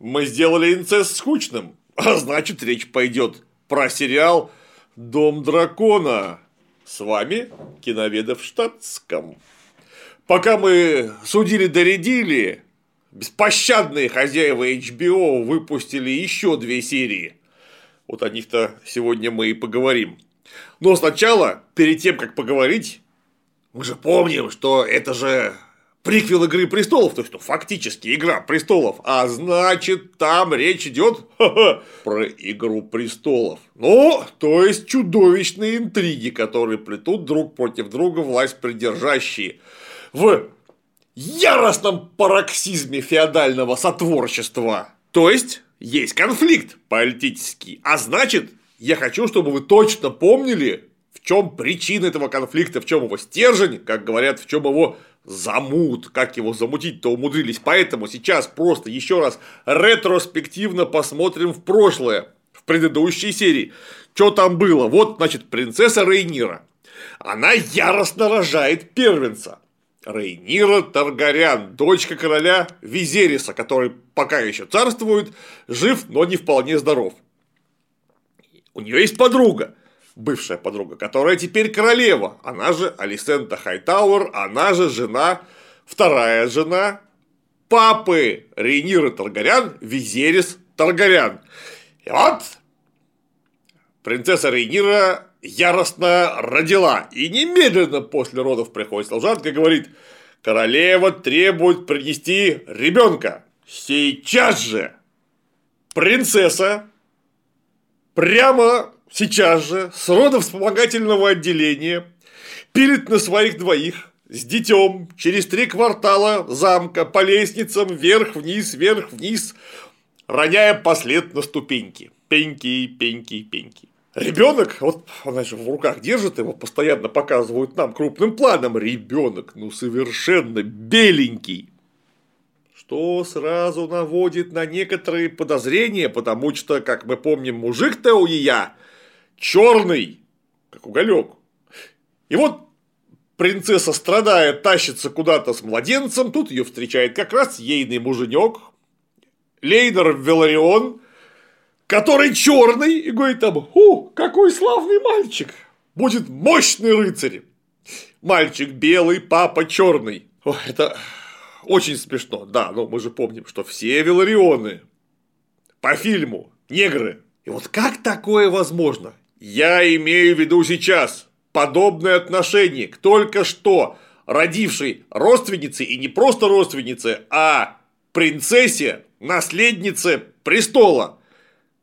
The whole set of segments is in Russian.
Мы сделали инцест скучным, а значит речь пойдет про сериал «Дом дракона». С вами киноведов в штатском. Пока мы судили-доредили, беспощадные хозяева HBO выпустили еще две серии. Вот о них-то сегодня мы и поговорим. Но сначала, перед тем, как поговорить, мы же помним, что это же приквел Игры престолов, то есть ну, фактически Игра престолов, а значит там речь идет про Игру престолов. Ну, то есть чудовищные интриги, которые плетут друг против друга власть придержащие в яростном пароксизме феодального сотворчества. То есть есть конфликт политический, а значит, я хочу, чтобы вы точно помнили, в чем причина этого конфликта, в чем его стержень, как говорят, в чем его замут, как его замутить-то умудрились. Поэтому сейчас просто еще раз ретроспективно посмотрим в прошлое, в предыдущей серии. Что там было? Вот, значит, принцесса Рейнира. Она яростно рожает первенца. Рейнира Таргарян, дочка короля Визериса, который пока еще царствует, жив, но не вполне здоров. У нее есть подруга, бывшая подруга, которая теперь королева, она же Алисента Хайтауэр, она же жена, вторая жена папы Рейнира Таргарян, Визерис Таргарян. И вот принцесса Рейнира яростно родила, и немедленно после родов приходит служанка и говорит, королева требует принести ребенка. Сейчас же принцесса прямо сейчас же с родов вспомогательного отделения пилит на своих двоих с детем через три квартала замка по лестницам вверх-вниз, вверх-вниз, роняя послед на ступеньки. Пеньки, пеньки, пеньки. Ребенок, вот она же в руках держит его, постоянно показывают нам крупным планом. Ребенок, ну совершенно беленький. Что сразу наводит на некоторые подозрения, потому что, как мы помним, мужик-то у я черный, как уголек. И вот принцесса страдает, тащится куда-то с младенцем, тут ее встречает как раз ейный муженек, Лейнер Веларион, который черный, и говорит там, «Ху, какой славный мальчик! Будет мощный рыцарь!» Мальчик белый, папа черный. О, это очень смешно, да, но мы же помним, что все Веларионы по фильму негры. И вот как такое возможно? Я имею в виду сейчас подобное отношение к только что родившей родственнице, и не просто родственнице, а принцессе, наследнице престола.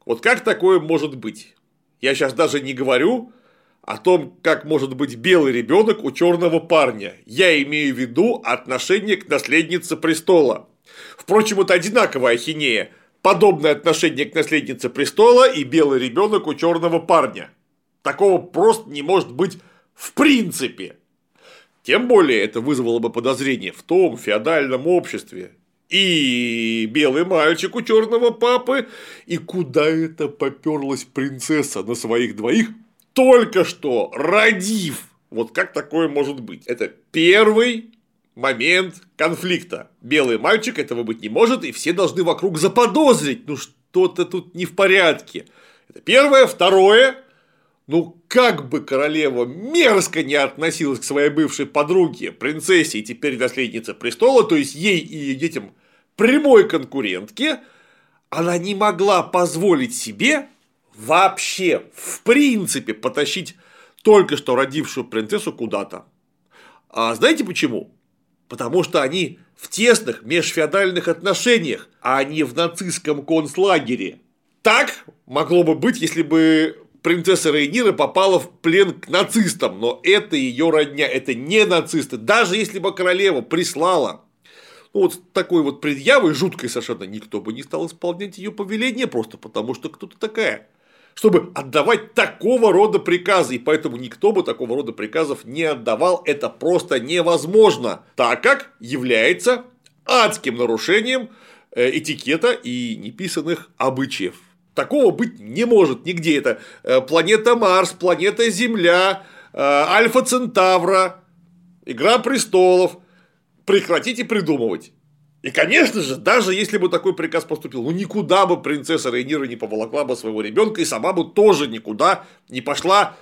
Вот как такое может быть? Я сейчас даже не говорю о том, как может быть белый ребенок у черного парня. Я имею в виду отношение к наследнице престола. Впрочем, это одинаковая ахинея. Подобное отношение к наследнице престола и белый ребенок у черного парня. Такого просто не может быть в принципе. Тем более это вызвало бы подозрение в том феодальном обществе, и белый мальчик у черного папы, и куда это поперлась принцесса на своих двоих, только что родив. Вот как такое может быть? Это первый момент конфликта. Белый мальчик этого быть не может, и все должны вокруг заподозрить, ну что-то тут не в порядке. Это первое. Второе. Ну, как бы королева мерзко не относилась к своей бывшей подруге, принцессе и теперь наследнице престола, то есть ей и ее детям прямой конкурентке, она не могла позволить себе вообще, в принципе, потащить только что родившую принцессу куда-то. А знаете почему? Потому что они в тесных межфеодальных отношениях, а не в нацистском концлагере. Так могло бы быть, если бы принцесса Рейнира попала в плен к нацистам, но это ее родня, это не нацисты. Даже если бы королева прислала ну, вот такой вот предъявой жуткой совершенно никто бы не стал исполнять ее повеление, просто потому что кто-то такая чтобы отдавать такого рода приказы, и поэтому никто бы такого рода приказов не отдавал, это просто невозможно, так как является адским нарушением э, этикета и неписанных обычаев. Такого быть не может нигде. Это э, планета Марс, планета Земля, э, Альфа Центавра, Игра престолов. Прекратите придумывать. И, конечно же, даже если бы такой приказ поступил, ну никуда бы принцесса Рейнира не поволокла бы своего ребенка и сама бы тоже никуда не пошла.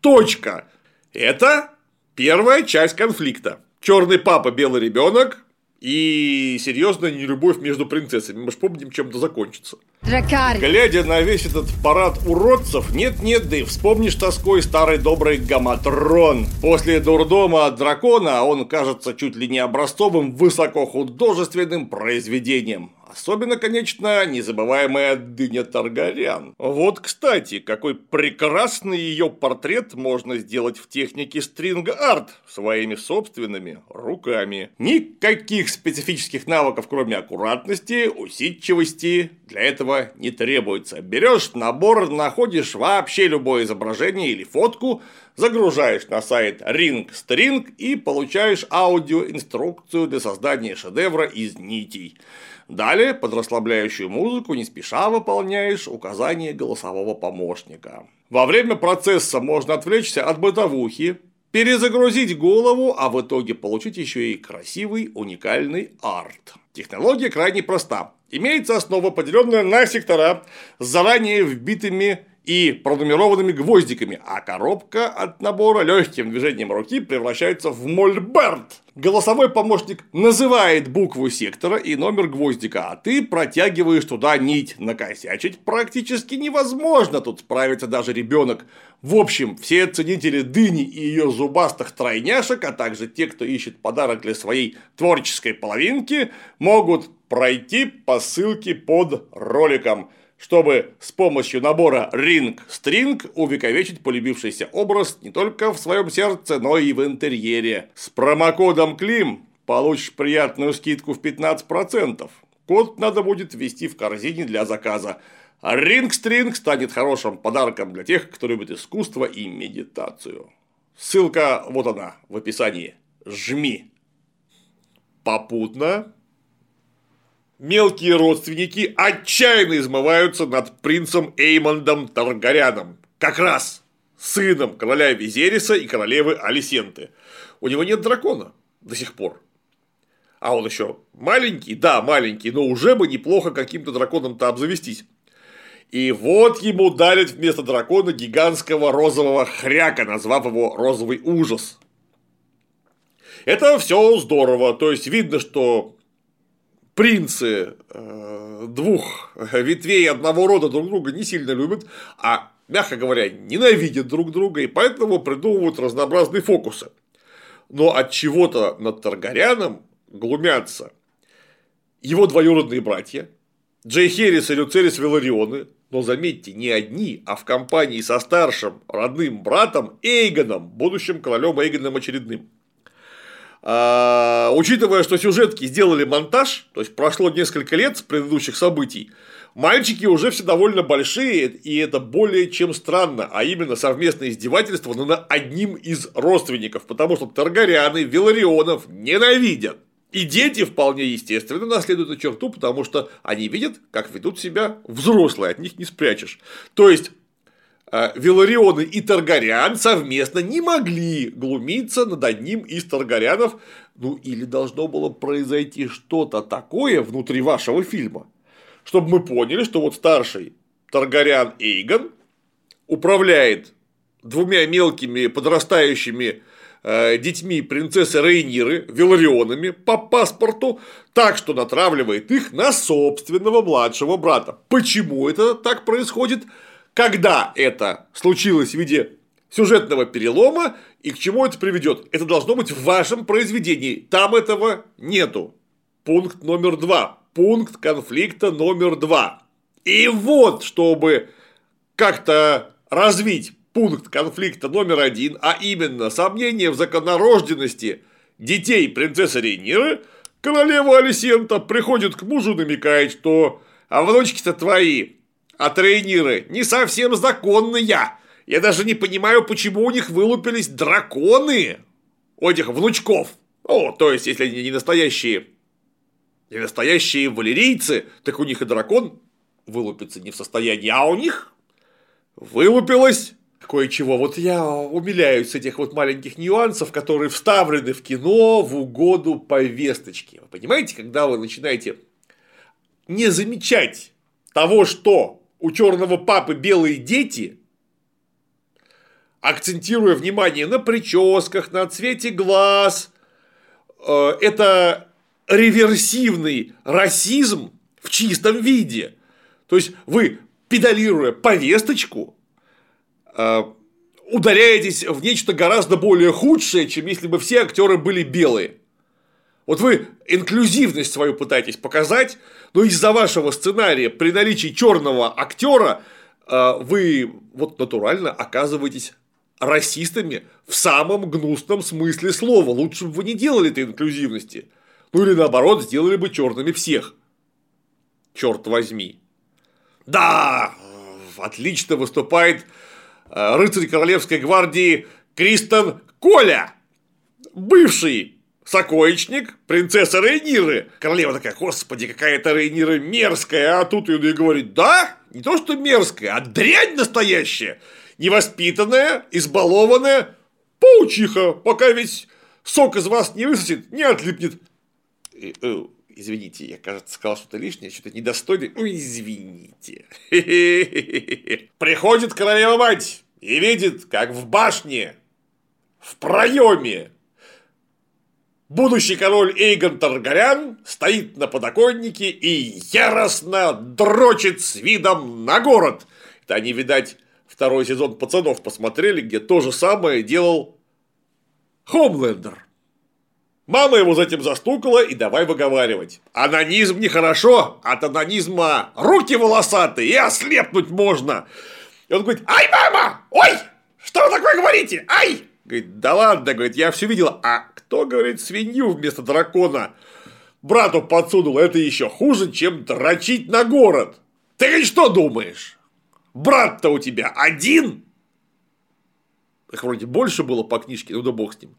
Точка. Это первая часть конфликта. Черный папа, белый ребенок, и серьезная нелюбовь между принцессами. Мы же помним, чем это закончится. Дракари. Глядя на весь этот парад уродцев, нет-нет, да и вспомнишь тоской старый добрый Гаматрон. После дурдома от дракона он кажется чуть ли не образцовым высокохудожественным произведением. Особенно, конечно, незабываемая дыня Таргарян. Вот, кстати, какой прекрасный ее портрет можно сделать в технике стринг-арт своими собственными руками. Никаких специфических навыков, кроме аккуратности, усидчивости, для этого не требуется. Берешь набор, находишь вообще любое изображение или фотку, загружаешь на сайт Ring String и получаешь аудиоинструкцию для создания шедевра из нитей. Далее под расслабляющую музыку не спеша выполняешь указания голосового помощника. Во время процесса можно отвлечься от бытовухи, перезагрузить голову, а в итоге получить еще и красивый уникальный арт. Технология крайне проста. Имеется основа, поделенная на сектора с заранее вбитыми и пронумерованными гвоздиками, а коробка от набора легким движением руки превращается в мольберт. Голосовой помощник называет букву сектора и номер гвоздика, а ты протягиваешь туда нить. Накосячить практически невозможно, тут справится даже ребенок. В общем, все ценители дыни и ее зубастых тройняшек, а также те, кто ищет подарок для своей творческой половинки, могут пройти по ссылке под роликом – чтобы с помощью набора Ring String увековечить полюбившийся образ не только в своем сердце, но и в интерьере. С промокодом КЛИМ получишь приятную скидку в 15%. Код надо будет ввести в корзине для заказа. А String станет хорошим подарком для тех, кто любит искусство и медитацию. Ссылка вот она в описании. Жми. Попутно мелкие родственники отчаянно измываются над принцем Эймондом Таргаряном, как раз сыном короля Визериса и королевы Алисенты. У него нет дракона до сих пор. А он еще маленький, да, маленький, но уже бы неплохо каким-то драконом-то обзавестись. И вот ему дарят вместо дракона гигантского розового хряка, назвав его розовый ужас. Это все здорово, то есть видно, что принцы э, двух ветвей одного рода друг друга не сильно любят, а, мягко говоря, ненавидят друг друга, и поэтому придумывают разнообразные фокусы. Но от чего-то над Таргаряном глумятся его двоюродные братья, Джей Херрис и Люцерис Веларионы, но заметьте, не одни, а в компании со старшим родным братом Эйгоном, будущим королем Эйгоном очередным. А, учитывая, что сюжетки сделали монтаж, то есть прошло несколько лет с предыдущих событий, мальчики уже все довольно большие, и это более чем странно, а именно совместное издевательство над одним из родственников, потому что Таргаряны Виларионов ненавидят. И дети вполне естественно наследуют эту черту, потому что они видят, как ведут себя взрослые, от них не спрячешь. То есть Виларионы и Таргарян совместно не могли глумиться над одним из Таргарянов, ну или должно было произойти что-то такое внутри вашего фильма, чтобы мы поняли, что вот старший Таргарян Эйгон управляет двумя мелкими подрастающими э, детьми принцессы Рейниры, Виларионами по паспорту, так что натравливает их на собственного младшего брата. Почему это так происходит? Когда это случилось в виде сюжетного перелома и к чему это приведет. Это должно быть в вашем произведении. Там этого нету. Пункт номер два. Пункт конфликта номер два. И вот, чтобы как-то развить пункт конфликта номер один, а именно сомнение в законорожденности детей принцессы Рейниры, королева Алисента приходит к мужу намекает, что а внучки-то твои а тренеры не совсем законные. Я даже не понимаю, почему у них вылупились драконы. У этих внучков. О, то есть, если они не настоящие, не настоящие валерийцы, так у них и дракон вылупиться не в состоянии, а у них вылупилась кое-чего. Вот я умиляюсь этих вот маленьких нюансов, которые вставлены в кино в угоду повесточки. Вы понимаете, когда вы начинаете не замечать того, что у черного папы белые дети, акцентируя внимание на прическах, на цвете глаз, э, это реверсивный расизм в чистом виде. То есть вы, педалируя повесточку, э, ударяетесь в нечто гораздо более худшее, чем если бы все актеры были белые. Вот вы инклюзивность свою пытаетесь показать, но из-за вашего сценария при наличии черного актера э, вы вот натурально оказываетесь расистами в самом гнусном смысле слова. Лучше бы вы не делали этой инклюзивности. Ну или наоборот, сделали бы черными всех. Черт возьми. Да, отлично выступает э, рыцарь Королевской гвардии Кристен Коля, бывший сокоечник принцессы Рейниры. Королева такая, господи, какая это Рейнира мерзкая, а тут и говорит, да, не то что мерзкая, а дрянь настоящая, невоспитанная, избалованная, паучиха, пока весь сок из вас не высосет, не отлипнет. Э, извините, я, кажется, сказал что-то лишнее, что-то недостойное. Ой, извините. Приходит королева-мать и видит, как в башне, в проеме, будущий король Эйгон Таргарян стоит на подоконнике и яростно дрочит с видом на город. Это они, видать, второй сезон пацанов посмотрели, где то же самое делал Хомлендер. Мама его затем застукала и давай выговаривать. Анонизм нехорошо, от анонизма руки волосатые и ослепнуть можно. И он говорит, ай, мама, ой, что вы такое говорите, ай. Говорит, да ладно, говорит, я все видела. А кто, говорит, свинью вместо дракона брату подсунул? Это еще хуже, чем дрочить на город. Ты говорит, что думаешь? Брат-то у тебя один? Их вроде больше было по книжке, ну да бог с ним.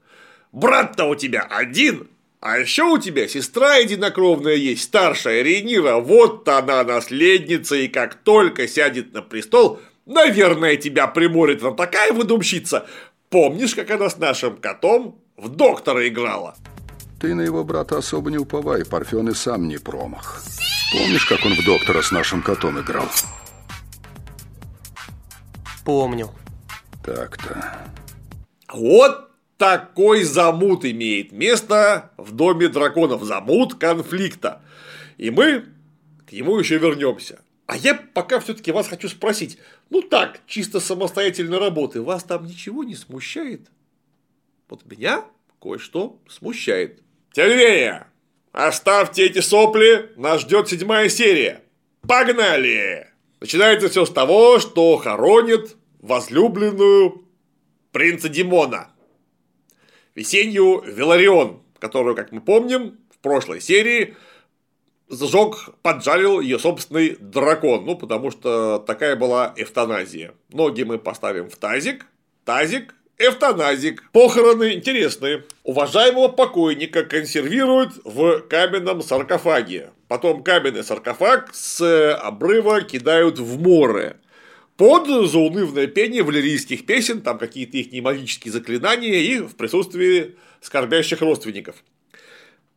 Брат-то у тебя один, а еще у тебя сестра единокровная есть, старшая Рейнира, вот-то она наследница, и как только сядет на престол, наверное, тебя приморит, она такая выдумщица. Помнишь, как она с нашим котом в доктора играла? Ты на его брата особо не уповай, Парфен и сам не промах. Помнишь, как он в доктора с нашим котом играл? Помню. Так-то. Вот такой замут имеет место в Доме драконов. Замут конфликта. И мы к нему еще вернемся. А я пока все-таки вас хочу спросить. Ну так, чисто самостоятельной работы. Вас там ничего не смущает? Вот меня кое-что смущает. Тем оставьте эти сопли, нас ждет седьмая серия. Погнали! Начинается все с того, что хоронит возлюбленную принца Димона. Весеннюю Веларион, которую, как мы помним, в прошлой серии сжег, поджарил ее собственный дракон. Ну, потому что такая была эвтаназия. Ноги мы поставим в тазик, тазик, эвтаназик. Похороны интересные. Уважаемого покойника консервируют в каменном саркофаге. Потом каменный саркофаг с обрыва кидают в море под заунывное пение валерийских песен, там какие-то их магические заклинания и в присутствии скорбящих родственников.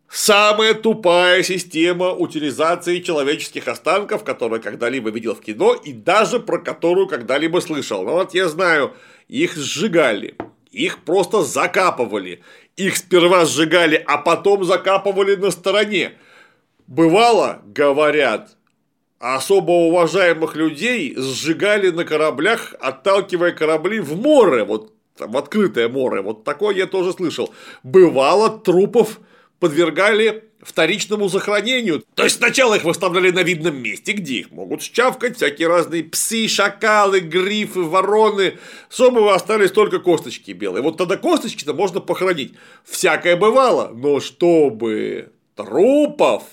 Самая тупая система утилизации человеческих останков, которую когда-либо видел в кино и даже про которую когда-либо слышал. Ну вот я знаю, их сжигали, их просто закапывали, их сперва сжигали, а потом закапывали на стороне. Бывало, говорят, особо уважаемых людей сжигали на кораблях, отталкивая корабли в море, вот в открытое море. Вот такое я тоже слышал. Бывало, трупов подвергали вторичному захоронению. То есть сначала их выставляли на видном месте, где их могут счавкать всякие разные псы, шакалы, грифы, вороны. Чтобы остались только косточки белые. Вот тогда косточки-то можно похоронить. Всякое бывало. Но чтобы трупов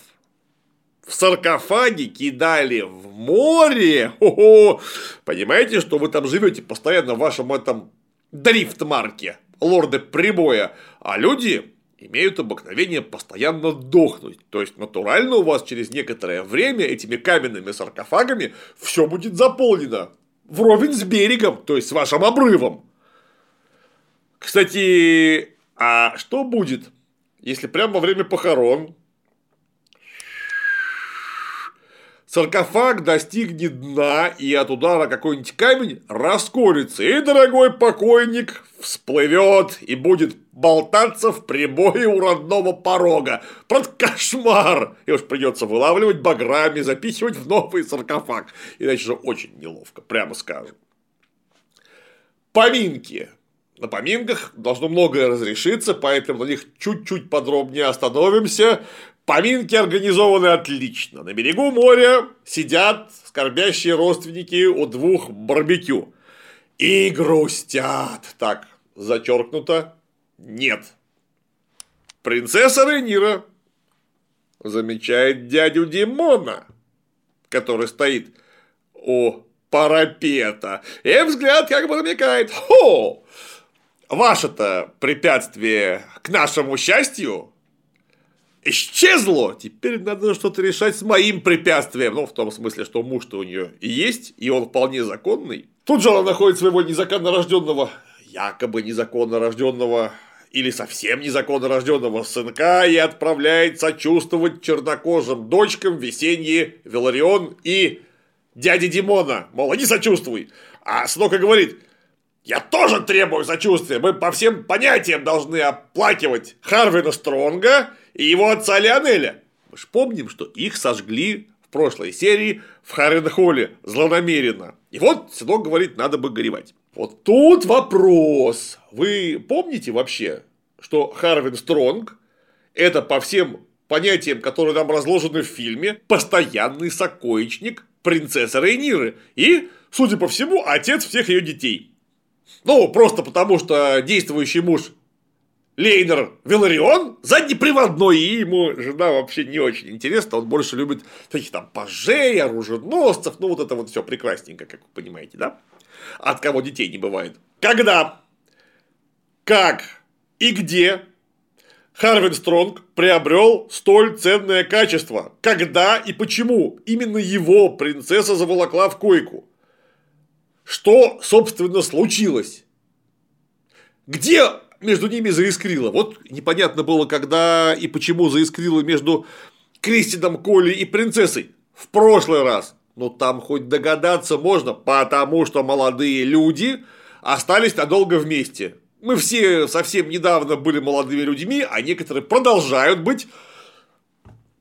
в саркофаге кидали в море. Хо-хо. Понимаете, что вы там живете постоянно в вашем этом дрифт-марке, лорды прибоя, а люди имеют обыкновение постоянно дохнуть. То есть, натурально у вас через некоторое время этими каменными саркофагами все будет заполнено вровень с берегом, то есть с вашим обрывом. Кстати, а что будет, если прямо во время похорон саркофаг достигнет дна и от удара какой-нибудь камень расколется, и дорогой покойник всплывет и будет болтаться в прибое у родного порога. Просто кошмар! И уж придется вылавливать баграми, запихивать в новый саркофаг. Иначе же очень неловко, прямо скажем. Поминки. На поминках должно многое разрешиться, поэтому на них чуть-чуть подробнее остановимся. Поминки организованы отлично. На берегу моря сидят скорбящие родственники у двух барбекю. И грустят. Так, зачеркнуто. Нет. Принцесса Рейнира замечает дядю Димона, который стоит у парапета. И взгляд как бы намекает. Хо! Ваше-то препятствие к нашему счастью исчезло. Теперь надо что-то решать с моим препятствием. Ну, в том смысле, что муж-то у нее есть, и он вполне законный. Тут же она находит своего незаконно рожденного, якобы незаконно рожденного или совсем незаконно рожденного сынка и отправляет сочувствовать чернокожим дочкам весенние Веларион и дяди Димона. Мол, не сочувствуй. А сынок и говорит, я тоже требую сочувствия. Мы по всем понятиям должны оплакивать Харвина Стронга и его отца Лионеля. Мы же помним, что их сожгли в прошлой серии в Харренхолле злонамеренно. И вот сынок говорит, надо бы горевать. Вот тут вопрос. Вы помните вообще, что Харвин Стронг это по всем понятиям, которые нам разложены в фильме, постоянный сокоечник принцессы Рейниры и, судя по всему, отец всех ее детей. Ну, просто потому, что действующий муж Лейнер Веларион заднеприводной, и ему жена вообще не очень интересна, он больше любит таких там пажей, оруженосцев, ну вот это вот все прекрасненько, как вы понимаете, да? От кого детей не бывает. Когда, как и где Харвин Стронг приобрел столь ценное качество? Когда и почему именно его принцесса заволокла в койку? что, собственно, случилось. Где между ними заискрило? Вот непонятно было, когда и почему заискрило между Кристином Колли и принцессой в прошлый раз. Но там хоть догадаться можно, потому что молодые люди остались надолго вместе. Мы все совсем недавно были молодыми людьми, а некоторые продолжают быть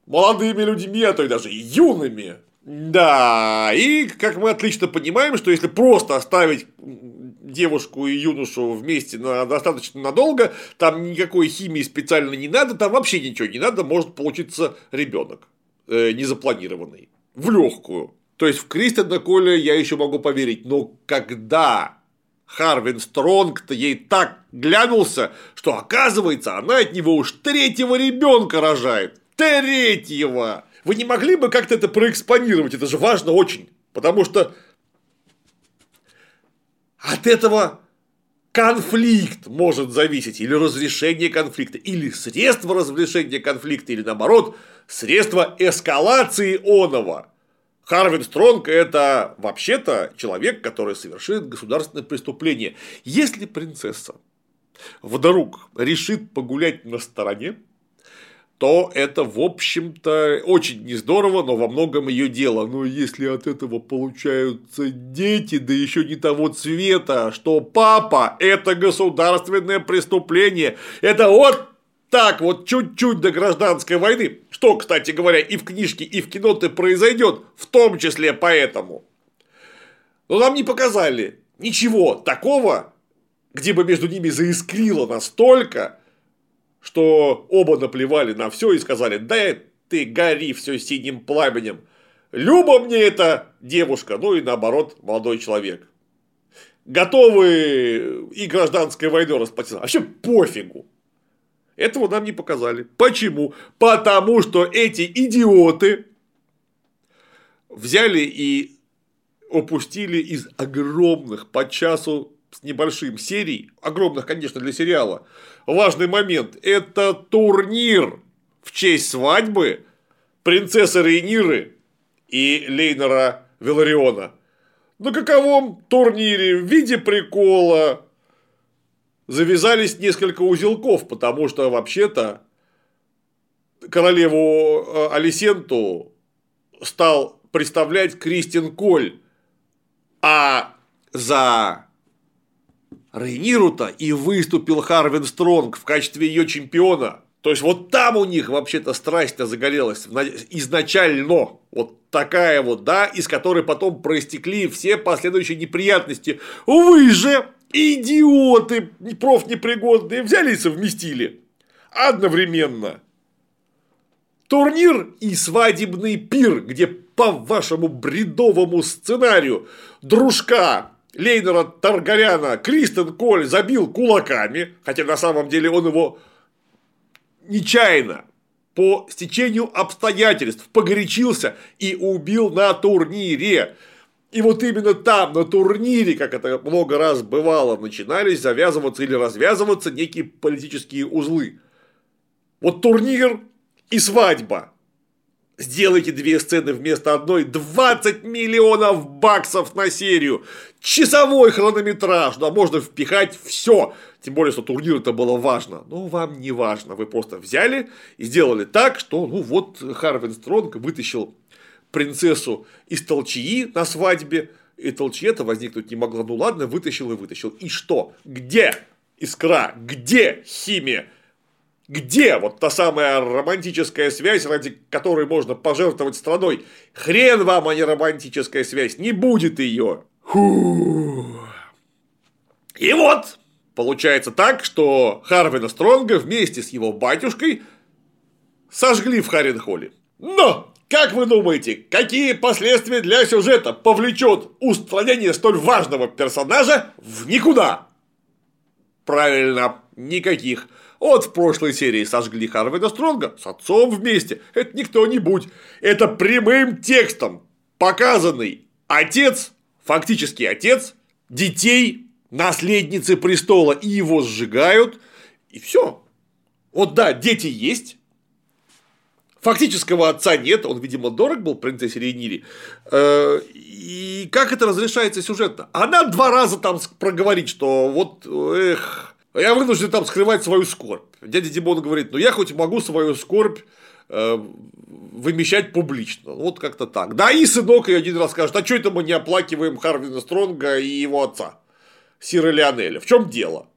молодыми людьми, а то и даже юными. Да, и как мы отлично понимаем, что если просто оставить девушку и юношу вместе на достаточно надолго, там никакой химии специально не надо, там вообще ничего не надо, может получиться ребенок э, незапланированный, в легкую. То есть в Кристина Коля я еще могу поверить, но когда Харвин Стронг-то ей так глянулся, что оказывается, она от него уж третьего ребенка рожает. Третьего! Вы не могли бы как-то это проэкспонировать? Это же важно очень. Потому что от этого конфликт может зависеть, или разрешение конфликта, или средства разрешения конфликта, или наоборот, средства эскалации оного. Харвин Стронг – это вообще-то человек, который совершит государственное преступление. Если принцесса вдруг решит погулять на стороне, то это, в общем-то, очень не здорово, но во многом ее дело. Но если от этого получаются дети, да еще не того цвета, что папа – это государственное преступление, это вот так вот чуть-чуть до гражданской войны, что, кстати говоря, и в книжке, и в кино-то произойдет, в том числе поэтому. Но нам не показали ничего такого, где бы между ними заискрило настолько, что оба наплевали на все и сказали, да ты гори все синим пламенем. Люба мне эта девушка, ну и наоборот, молодой человек. Готовы и гражданской войной расплатиться. Вообще пофигу. Этого нам не показали. Почему? Потому что эти идиоты взяли и упустили из огромных по часу с небольшим серий, огромных, конечно, для сериала, важный момент – это турнир в честь свадьбы принцессы Рейниры и Лейнера Велариона. на каковом турнире в виде прикола завязались несколько узелков, потому что вообще-то королеву э, Алисенту стал представлять Кристин Коль, а за Рейниру-то и выступил Харвин Стронг в качестве ее чемпиона. То есть вот там у них вообще-то страсть-то загорелась изначально. Вот такая вот, да, из которой потом проистекли все последующие неприятности. Вы же, идиоты, профнепригодные, взяли и совместили. Одновременно. Турнир и свадебный пир, где по вашему бредовому сценарию дружка Лейнера Таргаряна Кристен Коль забил кулаками, хотя на самом деле он его нечаянно, по стечению обстоятельств, погорячился и убил на турнире. И вот именно там, на турнире, как это много раз бывало, начинались завязываться или развязываться некие политические узлы. Вот турнир и свадьба. Сделайте две сцены вместо одной. 20 миллионов баксов на серию. Часовой хронометраж. Да можно впихать все. Тем более, что турнир это было важно. Но вам не важно. Вы просто взяли и сделали так, что ну вот Харвин Стронг вытащил принцессу из толчии на свадьбе. И толчья-то возникнуть не могла. Ну ладно, вытащил и вытащил. И что? Где искра? Где химия? Где вот та самая романтическая связь, ради которой можно пожертвовать страной? Хрен вам, а не романтическая связь, не будет ее. Фу. И вот, получается так, что Харвина Стронга вместе с его батюшкой сожгли в Харенхолле. Но, как вы думаете, какие последствия для сюжета повлечет устранение столь важного персонажа в никуда? Правильно, никаких. Вот в прошлой серии сожгли Харвина Стронга с отцом вместе. Это не кто-нибудь. Это прямым текстом показанный отец, фактически отец, детей, наследницы престола, и его сжигают, и все. Вот да, дети есть, фактического отца нет, он, видимо, дорог был принцессе Рейнири. Э, и как это разрешается сюжетно? Она два раза там проговорит, что вот, эх, я вынужден там скрывать свою скорбь. Дядя Димон говорит, ну я хоть могу свою скорбь э, вымещать публично. Вот как-то так. Да, и сынок ее один раз скажет, а что это мы не оплакиваем Харвина Стронга и его отца, Сира Леонеля? В чем дело?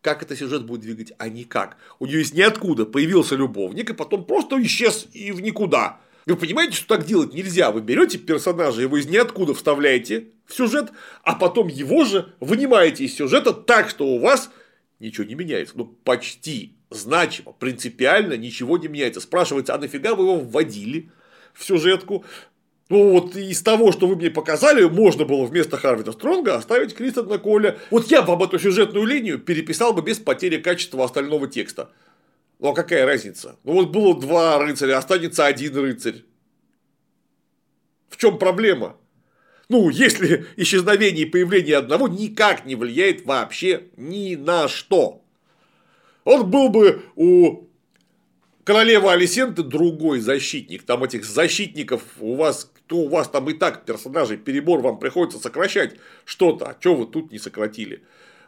Как это сюжет будет двигать? А никак. У нее есть ниоткуда появился любовник, и потом просто исчез и в никуда. Вы понимаете, что так делать нельзя? Вы берете персонажа, его из ниоткуда вставляете в сюжет, а потом его же вынимаете из сюжета так, что у вас ничего не меняется. Ну, почти значимо, принципиально ничего не меняется. Спрашивается, а нафига вы его вводили в сюжетку? Ну, вот из того, что вы мне показали, можно было вместо Харвина Стронга оставить Кристона Коля. Вот я бы об эту сюжетную линию переписал бы без потери качества остального текста. Ну а какая разница? Ну вот было два рыцаря, останется один рыцарь. В чем проблема? Ну, если исчезновение и появление одного никак не влияет вообще ни на что. Он был бы у королевы Алисенты другой защитник. Там этих защитников у вас, кто у вас там и так персонажей, перебор вам приходится сокращать что-то. А что вы тут не сократили?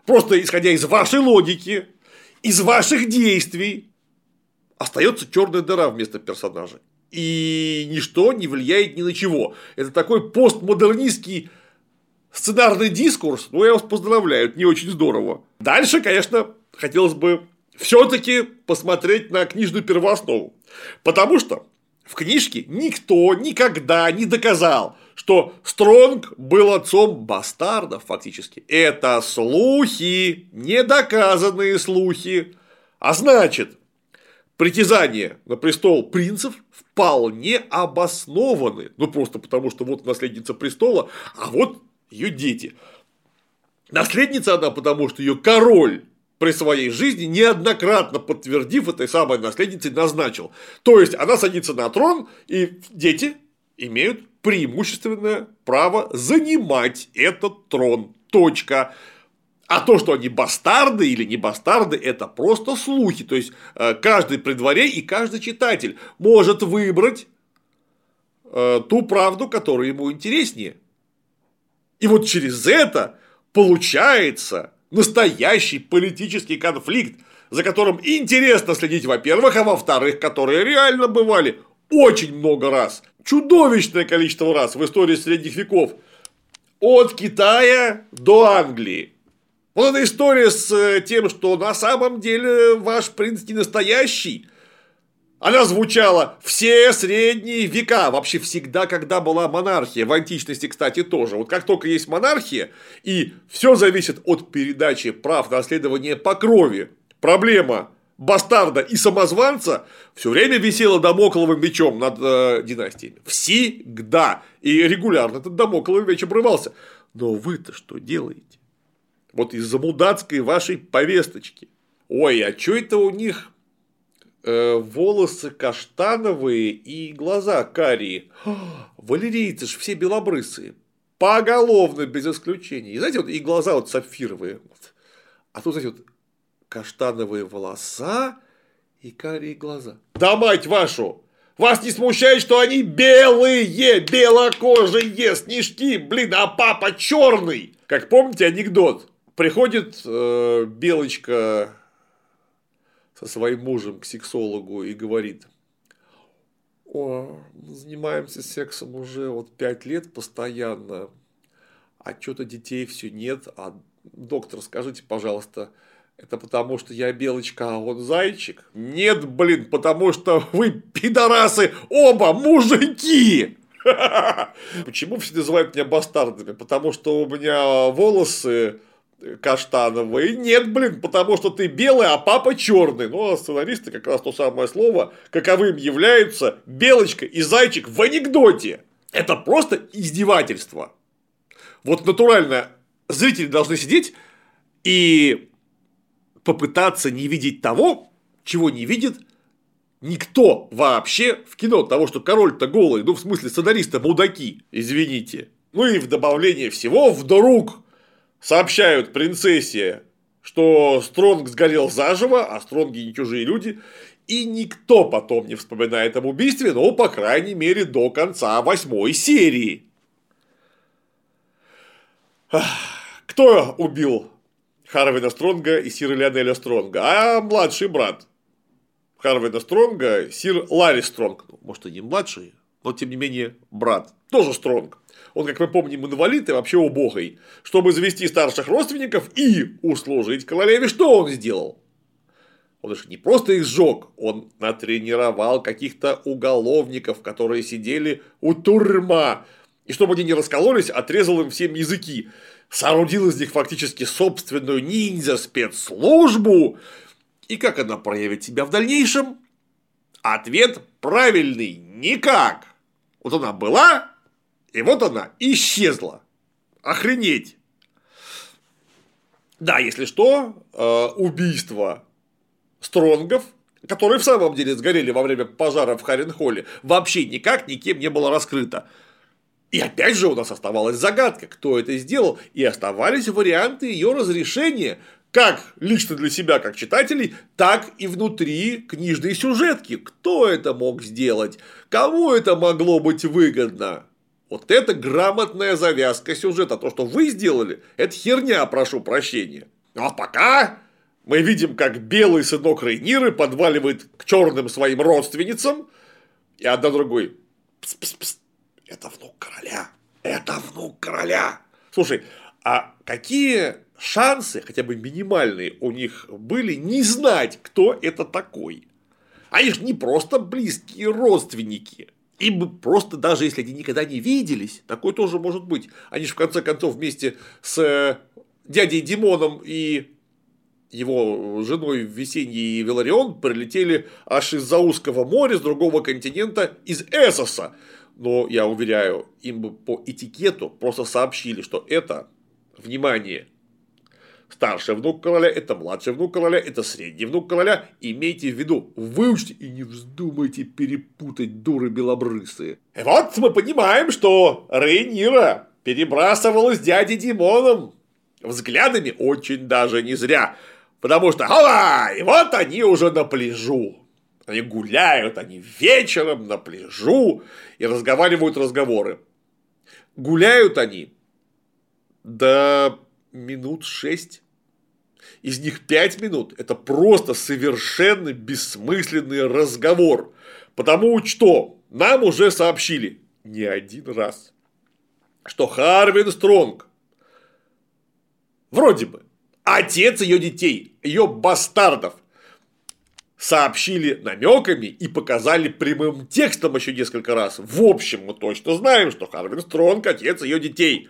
Просто исходя из вашей логики, из ваших действий, остается черная дыра вместо персонажа. И ничто не влияет ни на чего. Это такой постмодернистский сценарный дискурс. Ну, я вас поздравляю, это не очень здорово. Дальше, конечно, хотелось бы все-таки посмотреть на книжную первооснову. Потому что в книжке никто никогда не доказал, что Стронг был отцом бастардов фактически. Это слухи, недоказанные слухи. А значит, притязания на престол принцев вполне обоснованы. Ну, просто потому, что вот наследница престола, а вот ее дети. Наследница она, потому что ее король при своей жизни неоднократно подтвердив этой самой наследницей назначил. То есть она садится на трон, и дети имеют преимущественное право занимать этот трон. Точка. А то, что они бастарды или не бастарды, это просто слухи. То есть, э, каждый при дворе и каждый читатель может выбрать э, ту правду, которая ему интереснее. И вот через это получается настоящий политический конфликт, за которым интересно следить, во-первых, а во-вторых, которые реально бывали очень много раз, чудовищное количество раз в истории средних веков, от Китая до Англии. Вот эта история с э, тем, что на самом деле ваш принц не настоящий, она звучала все средние века, вообще всегда, когда была монархия, в античности, кстати, тоже. Вот как только есть монархия, и все зависит от передачи прав наследования по крови, проблема бастарда и самозванца все время висела домокловым мечом над э, династиями. Всегда. И регулярно этот домокловый меч обрывался. Но вы-то что делаете? Вот из-за мудацкой вашей повесточки. Ой, а что это у них э, волосы каштановые и глаза карие? Валерийцы ж все белобрысые. Поголовно, без исключения. И знаете, вот и глаза вот сапфировые. Вот. А тут, знаете, вот каштановые волоса и карие глаза. Да мать вашу! Вас не смущает, что они белые, белокожие, снежки, блин, а папа черный? Как помните анекдот? Приходит э, Белочка со своим мужем к сексологу и говорит, о, занимаемся сексом уже вот пять лет постоянно, а что-то детей все нет, а доктор, скажите, пожалуйста, это потому, что я белочка, а он зайчик? Нет, блин, потому что вы, пидорасы, оба мужики! Почему все называют меня бастардами? Потому что у меня волосы каштановые. Нет, блин, потому что ты белый, а папа черный. Ну, а сценаристы как раз то самое слово, каковым являются белочка и зайчик в анекдоте. Это просто издевательство. Вот натурально зрители должны сидеть и попытаться не видеть того, чего не видит никто вообще в кино. Того, что король-то голый, ну, в смысле, сценаристы мудаки, извините. Ну и в добавление всего вдруг сообщают принцессе, что Стронг сгорел заживо, а Стронги не чужие люди, и никто потом не вспоминает об убийстве, ну, по крайней мере, до конца восьмой серии. Кто убил Харвина Стронга и Сира Леонеля Стронга? А младший брат Харвина Стронга, Сир Ларри Стронг. Ну, может, и не младший, но, тем не менее, брат. Тоже Стронг он, как мы помним, инвалид и вообще убогой, чтобы завести старших родственников и услужить королеве, что он сделал? Он же не просто их сжег, он натренировал каких-то уголовников, которые сидели у турма. И чтобы они не раскололись, отрезал им всем языки. Соорудил из них фактически собственную ниндзя-спецслужбу. И как она проявит себя в дальнейшем? Ответ правильный – никак. Вот она была, и вот она исчезла. Охренеть. Да, если что, э, убийство Стронгов, которые в самом деле сгорели во время пожара в Харенхолле, вообще никак никем не было раскрыто. И опять же у нас оставалась загадка, кто это сделал, и оставались варианты ее разрешения, как лично для себя, как читателей, так и внутри книжной сюжетки. Кто это мог сделать? Кому это могло быть выгодно? Вот это грамотная завязка сюжета. То, что вы сделали, это херня, прошу прощения. Ну, а пока мы видим, как белый сынок Рейниры подваливает к черным своим родственницам, и одна другой. Пс -пс -пс. Это внук короля. Это внук короля. Слушай, а какие шансы, хотя бы минимальные, у них были не знать, кто это такой? Они же не просто близкие родственники. Им просто, даже если они никогда не виделись, такое тоже может быть. Они же в конце концов вместе с э, дядей Димоном и его женой Весенний и Веларион прилетели аж из-за узкого моря, с другого континента, из Эсоса. Но, я уверяю, им бы по этикету просто сообщили, что это, внимание, Старший внук короля – это младший внук короля, это средний внук короля. Имейте в виду, выучите и не вздумайте перепутать дуры белобрысые. И вот мы понимаем, что Рейнира перебрасывалась дядей Димоном взглядами очень даже не зря. Потому что, ала, и вот они уже на пляжу. Они гуляют, они вечером на пляжу и разговаривают разговоры. Гуляют они Да минут шесть. Из них пять минут – это просто совершенно бессмысленный разговор. Потому что нам уже сообщили не один раз, что Харвин Стронг вроде бы отец ее детей, ее бастардов, сообщили намеками и показали прямым текстом еще несколько раз. В общем, мы точно знаем, что Харвин Стронг отец ее детей.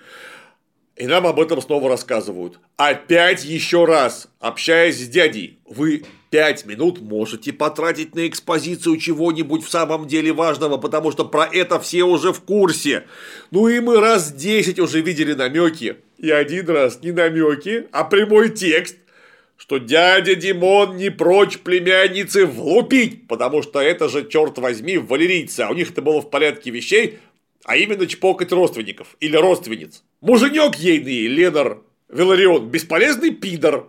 И нам об этом снова рассказывают. Опять еще раз, общаясь с дядей, вы пять минут можете потратить на экспозицию чего-нибудь в самом деле важного, потому что про это все уже в курсе. Ну и мы раз десять уже видели намеки. И один раз не намеки, а прямой текст, что дядя Димон не прочь племянницы влупить, потому что это же, черт возьми, валерийцы, а у них это было в порядке вещей, а именно чпокать родственников или родственниц. Муженек ейный, Ленар Веларион, бесполезный пидор.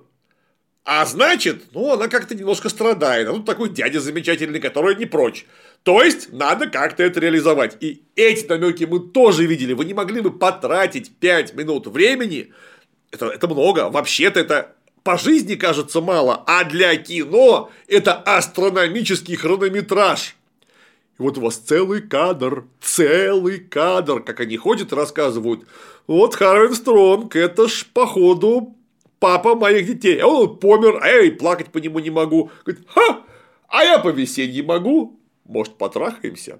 А значит, ну, она как-то немножко страдает. А тут такой дядя замечательный, который не прочь. То есть, надо как-то это реализовать. И эти намеки мы тоже видели. Вы не могли бы потратить 5 минут времени. Это, это много. Вообще-то это по жизни кажется мало, а для кино это астрономический хронометраж. И вот у вас целый кадр, целый кадр, как они ходят и рассказывают. Вот Харвин Стронг, это ж, походу, папа моих детей. А он помер, а я и плакать по нему не могу. Говорит, ха, а я по весенней могу. Может, потрахаемся?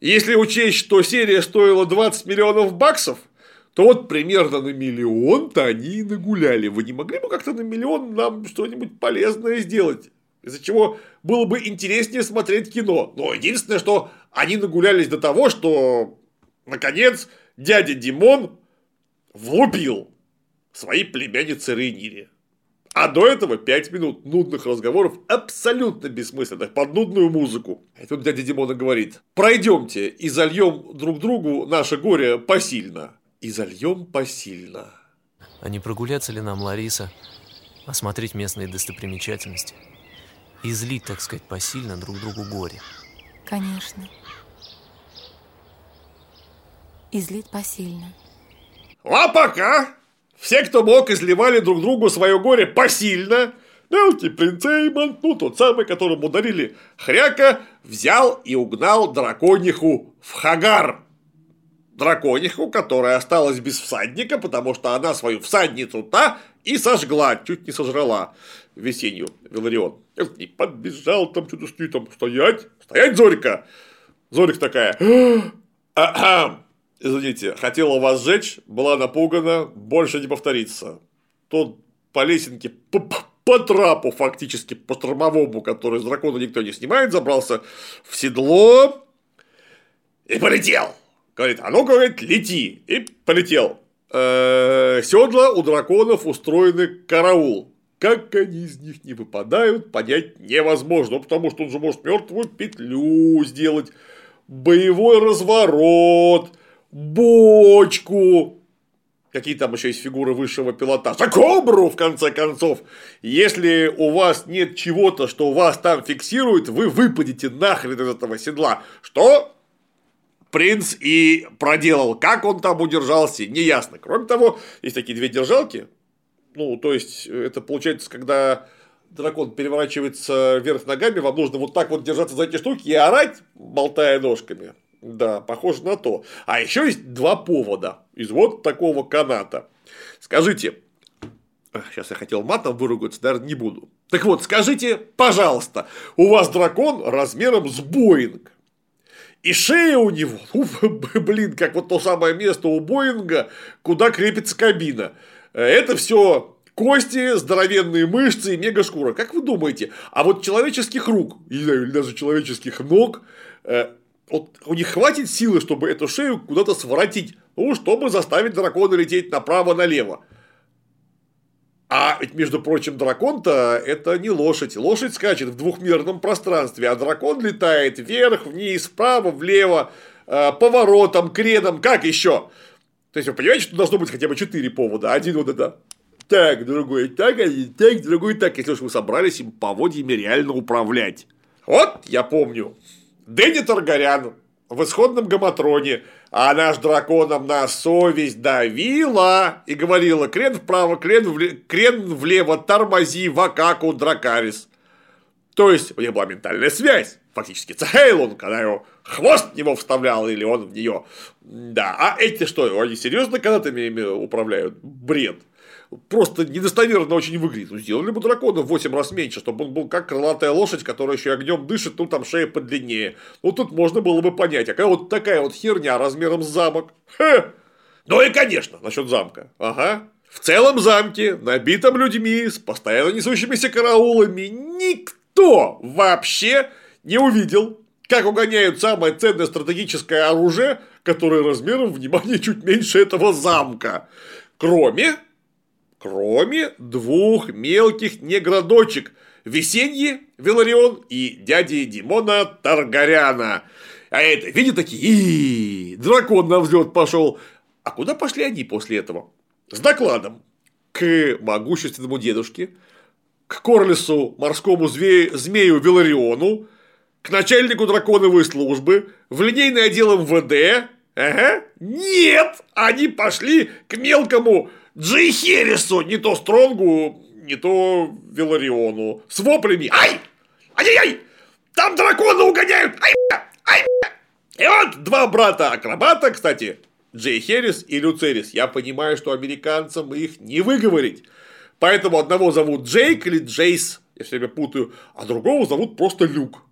Если учесть, что серия стоила 20 миллионов баксов, то вот примерно на миллион-то они и нагуляли. Вы не могли бы как-то на миллион нам что-нибудь полезное сделать? из-за чего было бы интереснее смотреть кино. Но единственное, что они нагулялись до того, что, наконец, дядя Димон влупил своей племяннице Рейнире. А до этого 5 минут нудных разговоров абсолютно бессмысленных, под нудную музыку. И тут дядя Димона говорит, пройдемте и зальем друг другу наше горе посильно. И зальем посильно. А не прогуляться ли нам, Лариса, осмотреть местные достопримечательности? Излить, так сказать, посильно друг другу горе. Конечно. Излить посильно. А пока все, кто мог, изливали друг другу свое горе посильно. Мелкий принц Эймон, ну тот самый, которому дарили хряка, взял и угнал дракониху в Хагар. Дракониху, которая осталась без всадника, потому что она свою всадницу-то и сожгла, чуть не сожрала весеннюю Веларион. И подбежал там что-то там стоять, стоять, Зорька. Зорька такая, извините, хотела вас сжечь, была напугана, больше не повторится. Тот по лесенке по, по трапу фактически, по штормовому, который с дракона никто не снимает, забрался в седло и полетел. Говорит, а ну, говорит, лети. И полетел. -э седла у драконов устроены караул. Как они из них не выпадают, понять невозможно, потому что он же может мертвую петлю сделать, боевой разворот, бочку, какие там еще есть фигуры высшего пилотажа, кобру, в конце концов. Если у вас нет чего-то, что вас там фиксирует, вы выпадете нахрен из этого седла. Что принц и проделал. Как он там удержался, неясно. Кроме того, есть такие две держалки, ну, то есть, это получается, когда дракон переворачивается вверх ногами, вам нужно вот так вот держаться за эти штуки и орать, болтая ножками. Да, похоже на то. А еще есть два повода из вот такого каната. Скажите, сейчас я хотел матом выругаться, наверное, не буду. Так вот, скажите, пожалуйста, у вас дракон размером с Боинг. И шея у него, уф, блин, как вот то самое место у Боинга, куда крепится кабина. Это все кости, здоровенные мышцы и мегашкура. Как вы думаете? А вот человеческих рук, или даже человеческих ног, э, вот у них хватит силы, чтобы эту шею куда-то своротить, ну, чтобы заставить дракона лететь направо-налево. А ведь, между прочим, дракон-то это не лошадь. Лошадь скачет в двухмерном пространстве, а дракон летает вверх, вниз, вправо, влево, э, поворотом, креном, как еще? То есть, вы понимаете, что должно быть хотя бы четыре повода. Один вот это так, другой так, один так, другой так. Если уж вы собрались им поводьями реально управлять. Вот, я помню, Дэнни Таргарян в исходном гаматроне, а наш драконом на совесть давила и говорила крен вправо, крен, влево, крен влево, тормози, вакаку, дракарис. То есть, у них была ментальная связь, фактически Цахейлун, когда его хвост в него вставлял, или он в нее. Да, а эти что, они серьезно канатами управляют? Бред просто недостоверно очень выглядит. Ну, сделали бы дракона в 8 раз меньше, чтобы он был как крылатая лошадь, которая еще огнем дышит, ну там шея подлиннее. Ну тут можно было бы понять, а какая вот такая вот херня размером с замок. Хе! Ну и конечно, насчет замка. Ага. В целом замке, набитом людьми, с постоянно несущимися караулами, никто вообще не увидел, как угоняют самое ценное стратегическое оружие, которое размером, внимание, чуть меньше этого замка. Кроме кроме двух мелких негродочек – Весенье Веларион и дяди Димона Таргаряна. А это, видите, такие, дракон на взлет пошел. А куда пошли они после этого? С докладом к могущественному дедушке, к Корлису, морскому змею, Велариону, к начальнику драконовой службы, в линейный отдел МВД. Ага. Нет, они пошли к мелкому Джей Херрису, не то Стронгу, не то Велариону. С воплями «Ай! Ай-яй-яй! Там дракона угоняют! Ай, ай, И вот два брата-акробата, кстати, Джей Херрис и Люцерис. Я понимаю, что американцам их не выговорить. Поэтому одного зовут Джейк или Джейс, я все время путаю, а другого зовут просто Люк.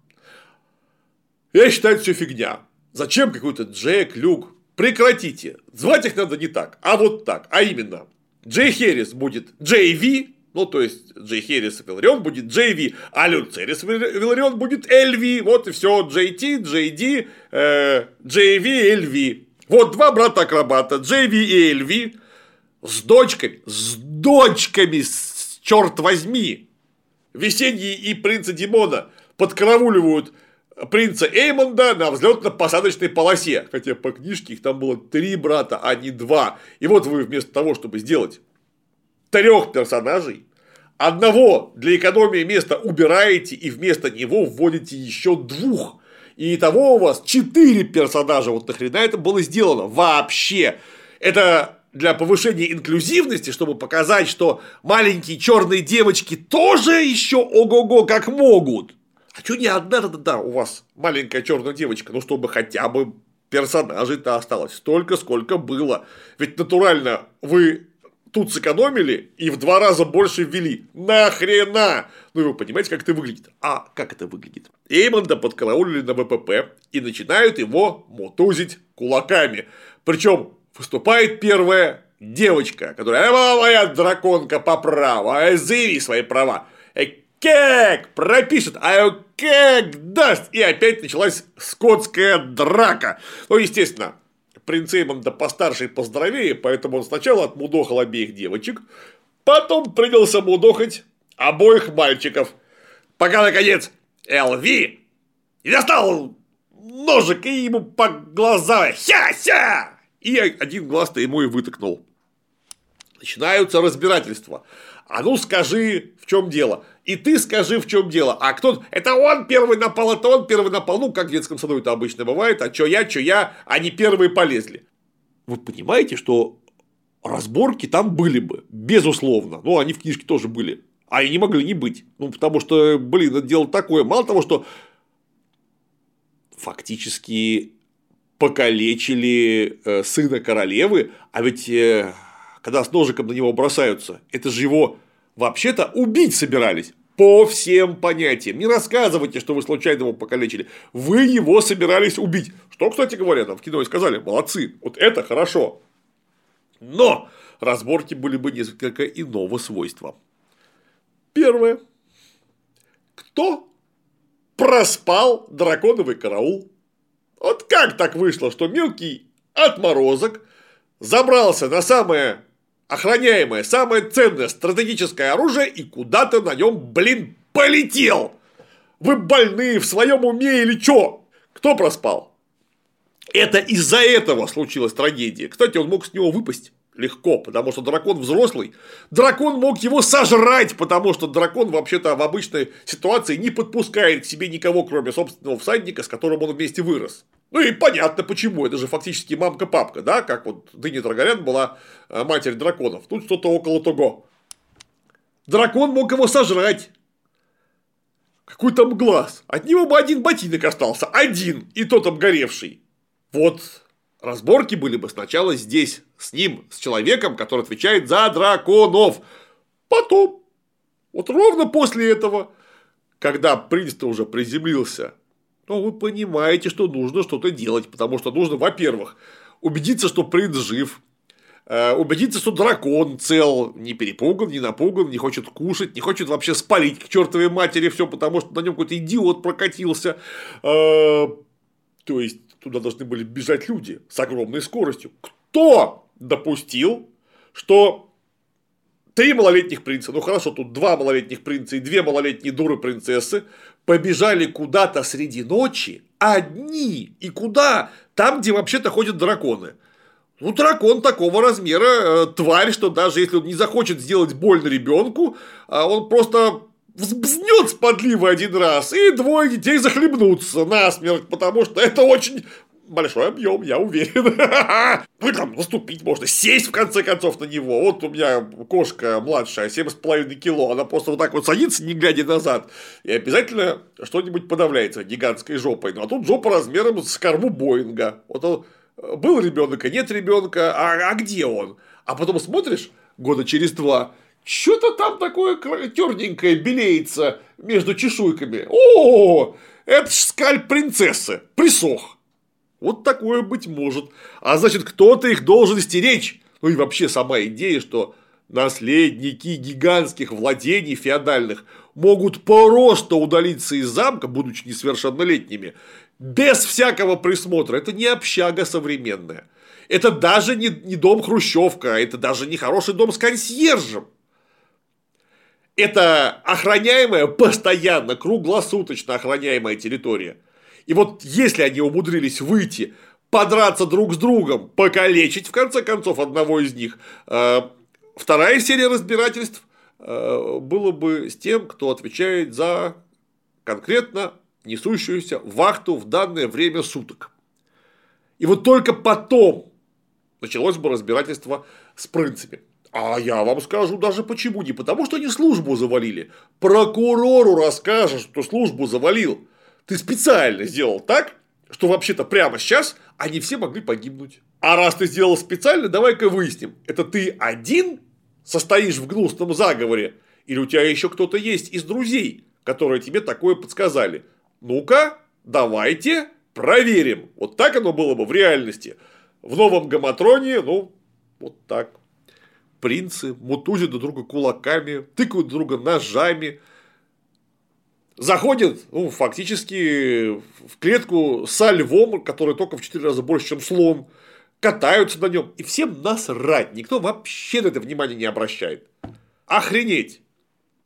Я считаю, это все фигня. Зачем какой-то Джек, Люк? Прекратите. Звать их надо не так, а вот так. А именно, Джей Херрис будет Джей Ви, ну, то есть, Джей Херрис Виларион будет Джей Ви, а Люцерис Виларион будет Эль Ви. Вот и все. Джей Ти, Джей Ди, э, Джей Ви, Эль. Вот два брата-акробата, Джей Ви и Эль Ви, с дочками, с дочками, черт возьми. Весенний и принца Димона подкарауливают принца Эймонда на взлетно-посадочной полосе. Хотя по книжке их там было три брата, а не два. И вот вы вместо того, чтобы сделать трех персонажей, одного для экономии места убираете и вместо него вводите еще двух. И того у вас четыре персонажа. Вот нахрена это было сделано вообще? Это для повышения инклюзивности, чтобы показать, что маленькие черные девочки тоже еще ого-го как могут. А что не одна да у вас маленькая черная девочка, ну чтобы хотя бы персонажей-то осталось столько, сколько было. Ведь натурально вы тут сэкономили и в два раза больше ввели. Нахрена? Ну, вы понимаете, как это выглядит? А как это выглядит? Эймонда подкараулили на ВПП и начинают его мутузить кулаками. Причем выступает первая девочка, которая моя драконка по праву, а заяви свои права как пропишет, а как даст. И опять началась скотская драка. Ну, естественно, принц Эймонда постарше и поздоровее, поэтому он сначала отмудохал обеих девочек, потом принялся мудохать обоих мальчиков, пока, наконец, Элви и достал ножик и ему по глазам «Ся-ся!» И один глаз-то ему и вытыкнул. Начинаются разбирательства. А ну скажи, в чем дело. И ты скажи, в чем дело. А кто это он первый напал, это он первый напал. Ну, как в детском саду это обычно бывает. А что я, что я, они первые полезли. Вы понимаете, что разборки там были бы, безусловно. Ну, они в книжке тоже были. А и не могли не быть. Ну, потому что, блин, это дело такое. Мало того, что фактически покалечили э, сына королевы, а ведь э, когда с ножиком на него бросаются, это же его вообще-то убить собирались. По всем понятиям. Не рассказывайте, что вы случайно его покалечили. Вы его собирались убить. Что, кстати говоря, там в кино и сказали, молодцы, вот это хорошо. Но разборки были бы несколько иного свойства. Первое. Кто проспал драконовый караул? Вот как так вышло, что мелкий отморозок забрался на самое охраняемое, самое ценное стратегическое оружие и куда-то на нем, блин, полетел. Вы больные в своем уме или чё? Кто проспал? Это из-за этого случилась трагедия. Кстати, он мог с него выпасть легко, потому что дракон взрослый. Дракон мог его сожрать, потому что дракон вообще-то в обычной ситуации не подпускает к себе никого, кроме собственного всадника, с которым он вместе вырос. Ну и понятно почему, это же фактически мамка-папка, да, как вот Дыня Трагарян была э, матерь драконов. Тут что-то около того. Дракон мог его сожрать. Какой там глаз? От него бы один ботинок остался. Один. И тот обгоревший. Вот разборки были бы сначала здесь, с ним, с человеком, который отвечает за драконов. Потом, вот ровно после этого, когда принц-то уже приземлился, ну, вы понимаете, что нужно что-то делать, потому что нужно, во-первых, убедиться, что принц жив, э, убедиться, что дракон цел, не перепуган, не напуган, не хочет кушать, не хочет вообще спалить к чертовой матери все, потому что на нем какой-то идиот прокатился. Э, то есть туда должны были бежать люди с огромной скоростью. Кто допустил, что три малолетних принца, ну хорошо, тут два малолетних принца и две малолетние дуры принцессы побежали куда-то среди ночи одни. И куда? Там, где вообще-то ходят драконы. Ну, дракон такого размера, э, тварь, что даже если он не захочет сделать больно ребенку, а он просто взбзнет с подливы один раз, и двое детей захлебнутся насмерть, потому что это очень большой объем, я уверен. Ну, там наступить можно, сесть в конце концов на него. Вот у меня кошка младшая, 7,5 кило, она просто вот так вот садится, не глядя назад, и обязательно что-нибудь подавляется гигантской жопой. Ну, а тут жопа размером с корму Боинга. Вот он, был ребенок, а нет ребенка, а, а где он? А потом смотришь года через два, что-то там такое терненькое белеется между чешуйками. О, это ж скальп принцессы, присох. Вот такое быть может. А значит, кто-то их должен стеречь. Ну и вообще сама идея, что наследники гигантских владений феодальных могут просто удалиться из замка, будучи несовершеннолетними, без всякого присмотра. Это не общага современная. Это даже не, не дом Хрущевка, это даже не хороший дом с консьержем. Это охраняемая, постоянно, круглосуточно охраняемая территория – и вот если они умудрились выйти, подраться друг с другом, покалечить в конце концов одного из них, э, вторая серия разбирательств э, было бы с тем, кто отвечает за конкретно несущуюся вахту в данное время суток. И вот только потом началось бы разбирательство с принципами. А я вам скажу даже почему. Не потому, что они службу завалили. Прокурору расскажешь, что службу завалил. Ты специально сделал так, что вообще-то прямо сейчас они все могли погибнуть. А раз ты сделал специально, давай-ка выясним, это ты один состоишь в гнусном заговоре, или у тебя еще кто-то есть из друзей, которые тебе такое подсказали. Ну-ка, давайте проверим. Вот так оно было бы в реальности. В новом гаматроне, ну, вот так. Принцы мутузят друг друга кулаками, тыкают друг друга ножами, заходит, ну, фактически в клетку со львом, который только в 4 раза больше, чем слон, катаются на нем, и всем насрать, никто вообще на это внимание не обращает. Охренеть!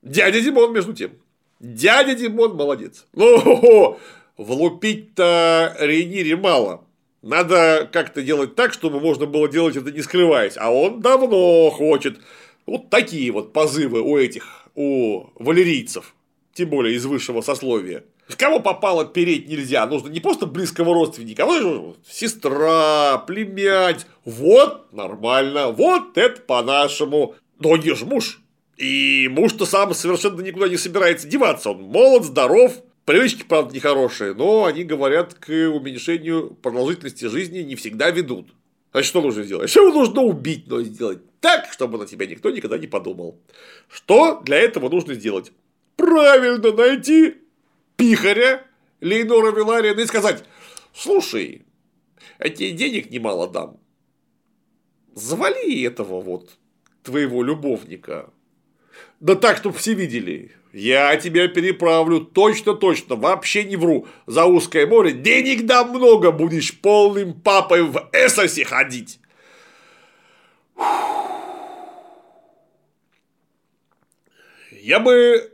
Дядя Димон, между тем. Дядя Димон молодец. Ну, влупить-то Рейнире мало. Надо как-то делать так, чтобы можно было делать это не скрываясь. А он давно хочет. Вот такие вот позывы у этих, у валерийцев тем более из высшего сословия. В кого попало переть нельзя, нужно не просто близкого родственника, а сестра, племянница. Вот нормально, вот это по-нашему. Но он же муж. И муж-то сам совершенно никуда не собирается деваться. Он молод, здоров, привычки, правда, нехорошие, но они говорят, к уменьшению продолжительности жизни не всегда ведут. Значит, что нужно сделать? Что нужно убить, но сделать так, чтобы на тебя никто никогда не подумал. Что для этого нужно сделать? Правильно, найти пихаря Лейнора Вилариана и сказать, слушай, я тебе денег немало дам. Завали этого вот твоего любовника. Да так, чтобы все видели. Я тебя переправлю точно-точно, вообще не вру, за узкое море. Денег дам много, будешь полным папой в Эссосе ходить. Я бы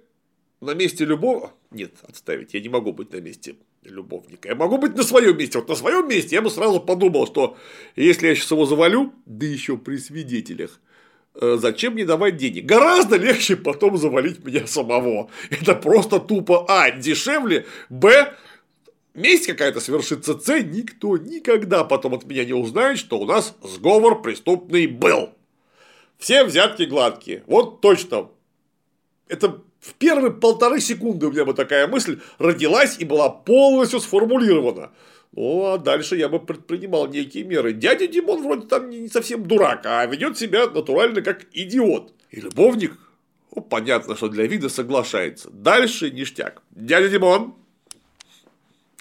на месте любого... Нет, отставить, я не могу быть на месте любовника. Я могу быть на своем месте. Вот на своем месте я бы сразу подумал, что если я сейчас его завалю, да еще при свидетелях, э, зачем мне давать денег? Гораздо легче потом завалить меня самого. Это просто тупо А. Дешевле, Б. месть какая-то совершится Ц, никто никогда потом от меня не узнает, что у нас сговор преступный был. Все взятки гладкие. Вот точно. Это в первые полторы секунды у меня бы такая мысль родилась и была полностью сформулирована. Ну, а дальше я бы предпринимал некие меры. Дядя Димон вроде там не совсем дурак, а ведет себя натурально как идиот. И любовник, ну, понятно, что для вида соглашается. Дальше ништяк. Дядя Димон,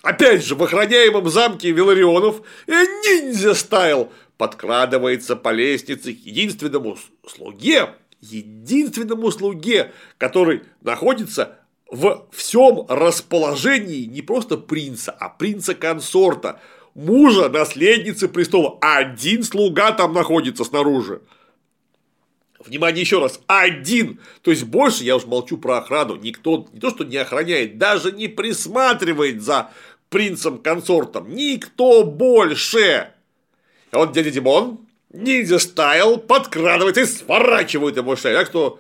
опять же, в охраняемом замке Виларионов э, ниндзя стайл подкрадывается по лестнице к единственному слуге, единственному слуге, который находится в всем расположении не просто принца, а принца-консорта, мужа наследницы престола. Один слуга там находится снаружи. Внимание еще раз, один. То есть больше, я уж молчу про охрану, никто не то, что не охраняет, даже не присматривает за принцем-консортом. Никто больше. А вот дядя Димон, ниндзя стайл, подкрадывается и сворачивает ему шею. Так что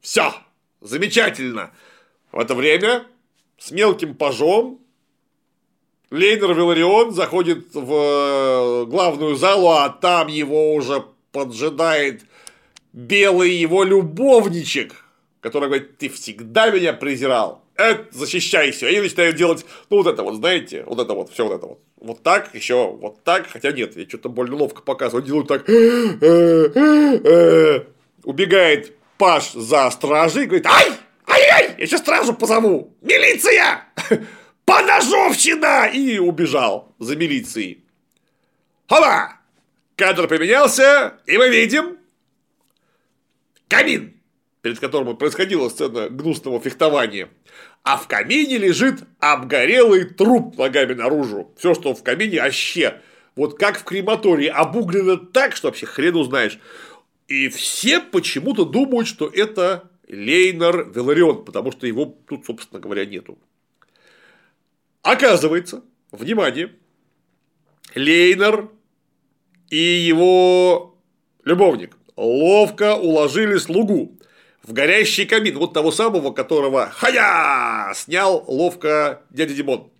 все, замечательно. В это время с мелким пажом Лейнер Виларион заходит в э, главную залу, а там его уже поджидает белый его любовничек, который говорит, ты всегда меня презирал, это защищайся. И я начинаю делать, ну, вот это вот, знаете, вот это вот, все вот это вот. Вот так, еще вот так, хотя нет, я что-то больно ловко показываю, делаю так. Убегает Паш за стражей, говорит, ай, ай-ай, я сейчас стражу позову, милиция, поножовщина, и убежал за милицией. Хоба! Кадр поменялся, и мы видим камин, перед которым происходила сцена гнусного фехтования. А в камине лежит обгорелый труп ногами наружу. Все, что в камине, аще. Вот как в крематории, обуглено так, что вообще хрен узнаешь. И все почему-то думают, что это Лейнер Веларион, потому что его тут, собственно говоря, нету. Оказывается, внимание, Лейнер и его любовник ловко уложили слугу в горящий камин, вот того самого, которого хая снял ловко дядя Димон.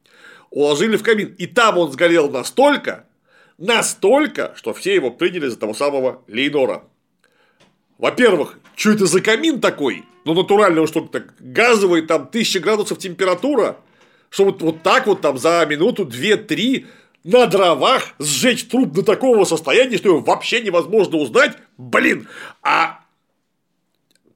Уложили в камин, и там он сгорел настолько, настолько, что все его приняли за того самого Лейнора. Во-первых, что это за камин такой? Ну, натурально, что так газовый, там, тысяча градусов температура, что вот, вот так вот там за минуту, две, три на дровах сжечь труп до такого состояния, что его вообще невозможно узнать, блин, а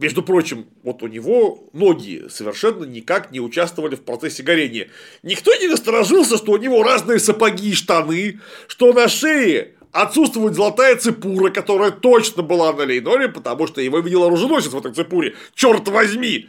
между прочим, вот у него ноги совершенно никак не участвовали в процессе горения. Никто не насторожился, что у него разные сапоги и штаны, что на шее отсутствует золотая цепура, которая точно была на Лейноре, потому что его видел оруженосец в этой цепуре. Черт возьми!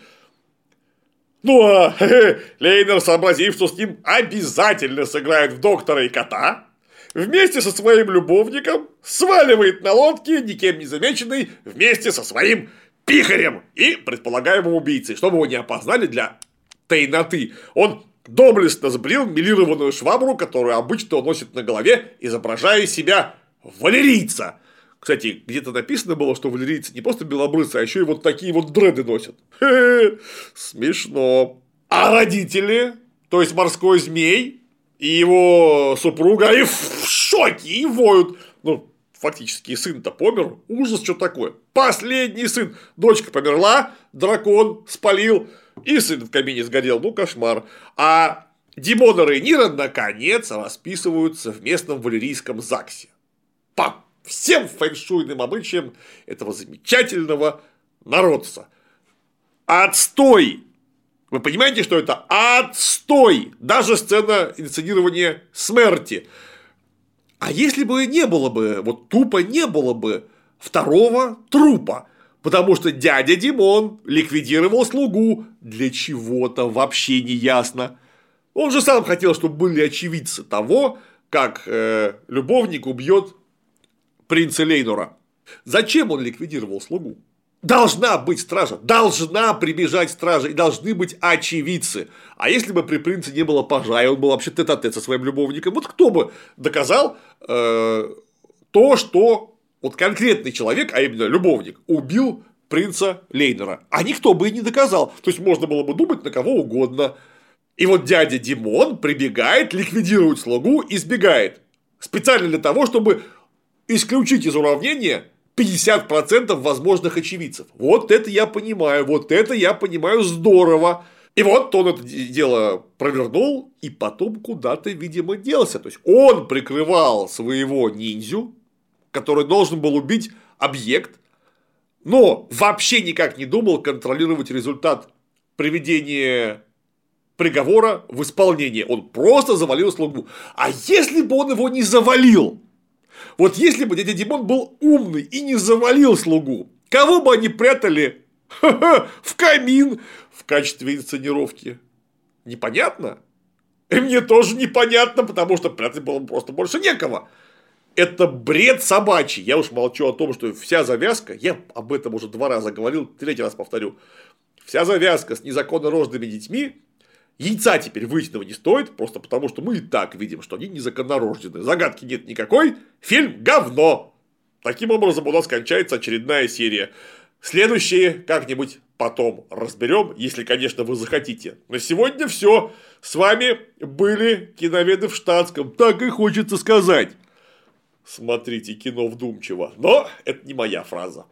Ну а Лейнер, сообразив, что с ним обязательно сыграет в доктора и кота, вместе со своим любовником сваливает на лодке, никем не замеченный, вместе со своим пихарем и предполагаемым убийцей, чтобы его не опознали для тайноты. Он доблестно сбрил милированную швабру, которую обычно он носит на голове, изображая себя валерийца. Кстати, где-то написано было, что валерийцы не просто белобрысы, а еще и вот такие вот дреды носят. Смешно. А родители, то есть морской змей и его супруга, и в шоке, и воют. Ну, фактически сын-то помер. Ужас, что такое. Последний сын. Дочка померла, дракон спалил, и сын в камине сгорел, ну кошмар. А Димон и Рейнира наконец расписываются в местном валерийском ЗАГСе. По всем фэншуйным обычаям этого замечательного народца. Отстой! Вы понимаете, что это отстой? Даже сцена инсценирования смерти. А если бы не было бы, вот тупо не было бы второго трупа, Потому что дядя Димон ликвидировал слугу для чего-то вообще не ясно. Он же сам хотел, чтобы были очевидцы того, как э, любовник убьет принца Лейнора. Зачем он ликвидировал слугу? Должна быть стража, должна прибежать стража, и должны быть очевидцы. А если бы при принце не было пожа, и он был вообще тет -тет со своим любовником, вот кто бы доказал э, то, что вот конкретный человек, а именно любовник, убил принца Лейнера. А никто бы и не доказал. То есть можно было бы думать на кого угодно. И вот дядя Димон прибегает, ликвидирует слугу и сбегает. Специально для того, чтобы исключить из уравнения 50% возможных очевидцев. Вот это я понимаю, вот это я понимаю здорово. И вот он это дело провернул, и потом куда-то, видимо, делся. То есть он прикрывал своего ниндзю, который должен был убить объект, но вообще никак не думал контролировать результат приведения приговора в исполнение. Он просто завалил слугу. А если бы он его не завалил? Вот если бы дядя Димон был умный и не завалил слугу, кого бы они прятали в камин в качестве инсценировки? Непонятно? И мне тоже непонятно, потому что прятать было просто больше некого. Это бред собачий. Я уж молчу о том, что вся завязка, я об этом уже два раза говорил, третий раз повторю, вся завязка с незаконно рожденными детьми Яйца теперь вытянуть не стоит, просто потому что мы и так видим, что они незаконнорождены. Загадки нет никакой, фильм говно. Таким образом у нас кончается очередная серия. Следующие как-нибудь потом разберем, если, конечно, вы захотите. На сегодня все. С вами были киноведы в штатском. Так и хочется сказать. Смотрите кино вдумчиво. Но это не моя фраза.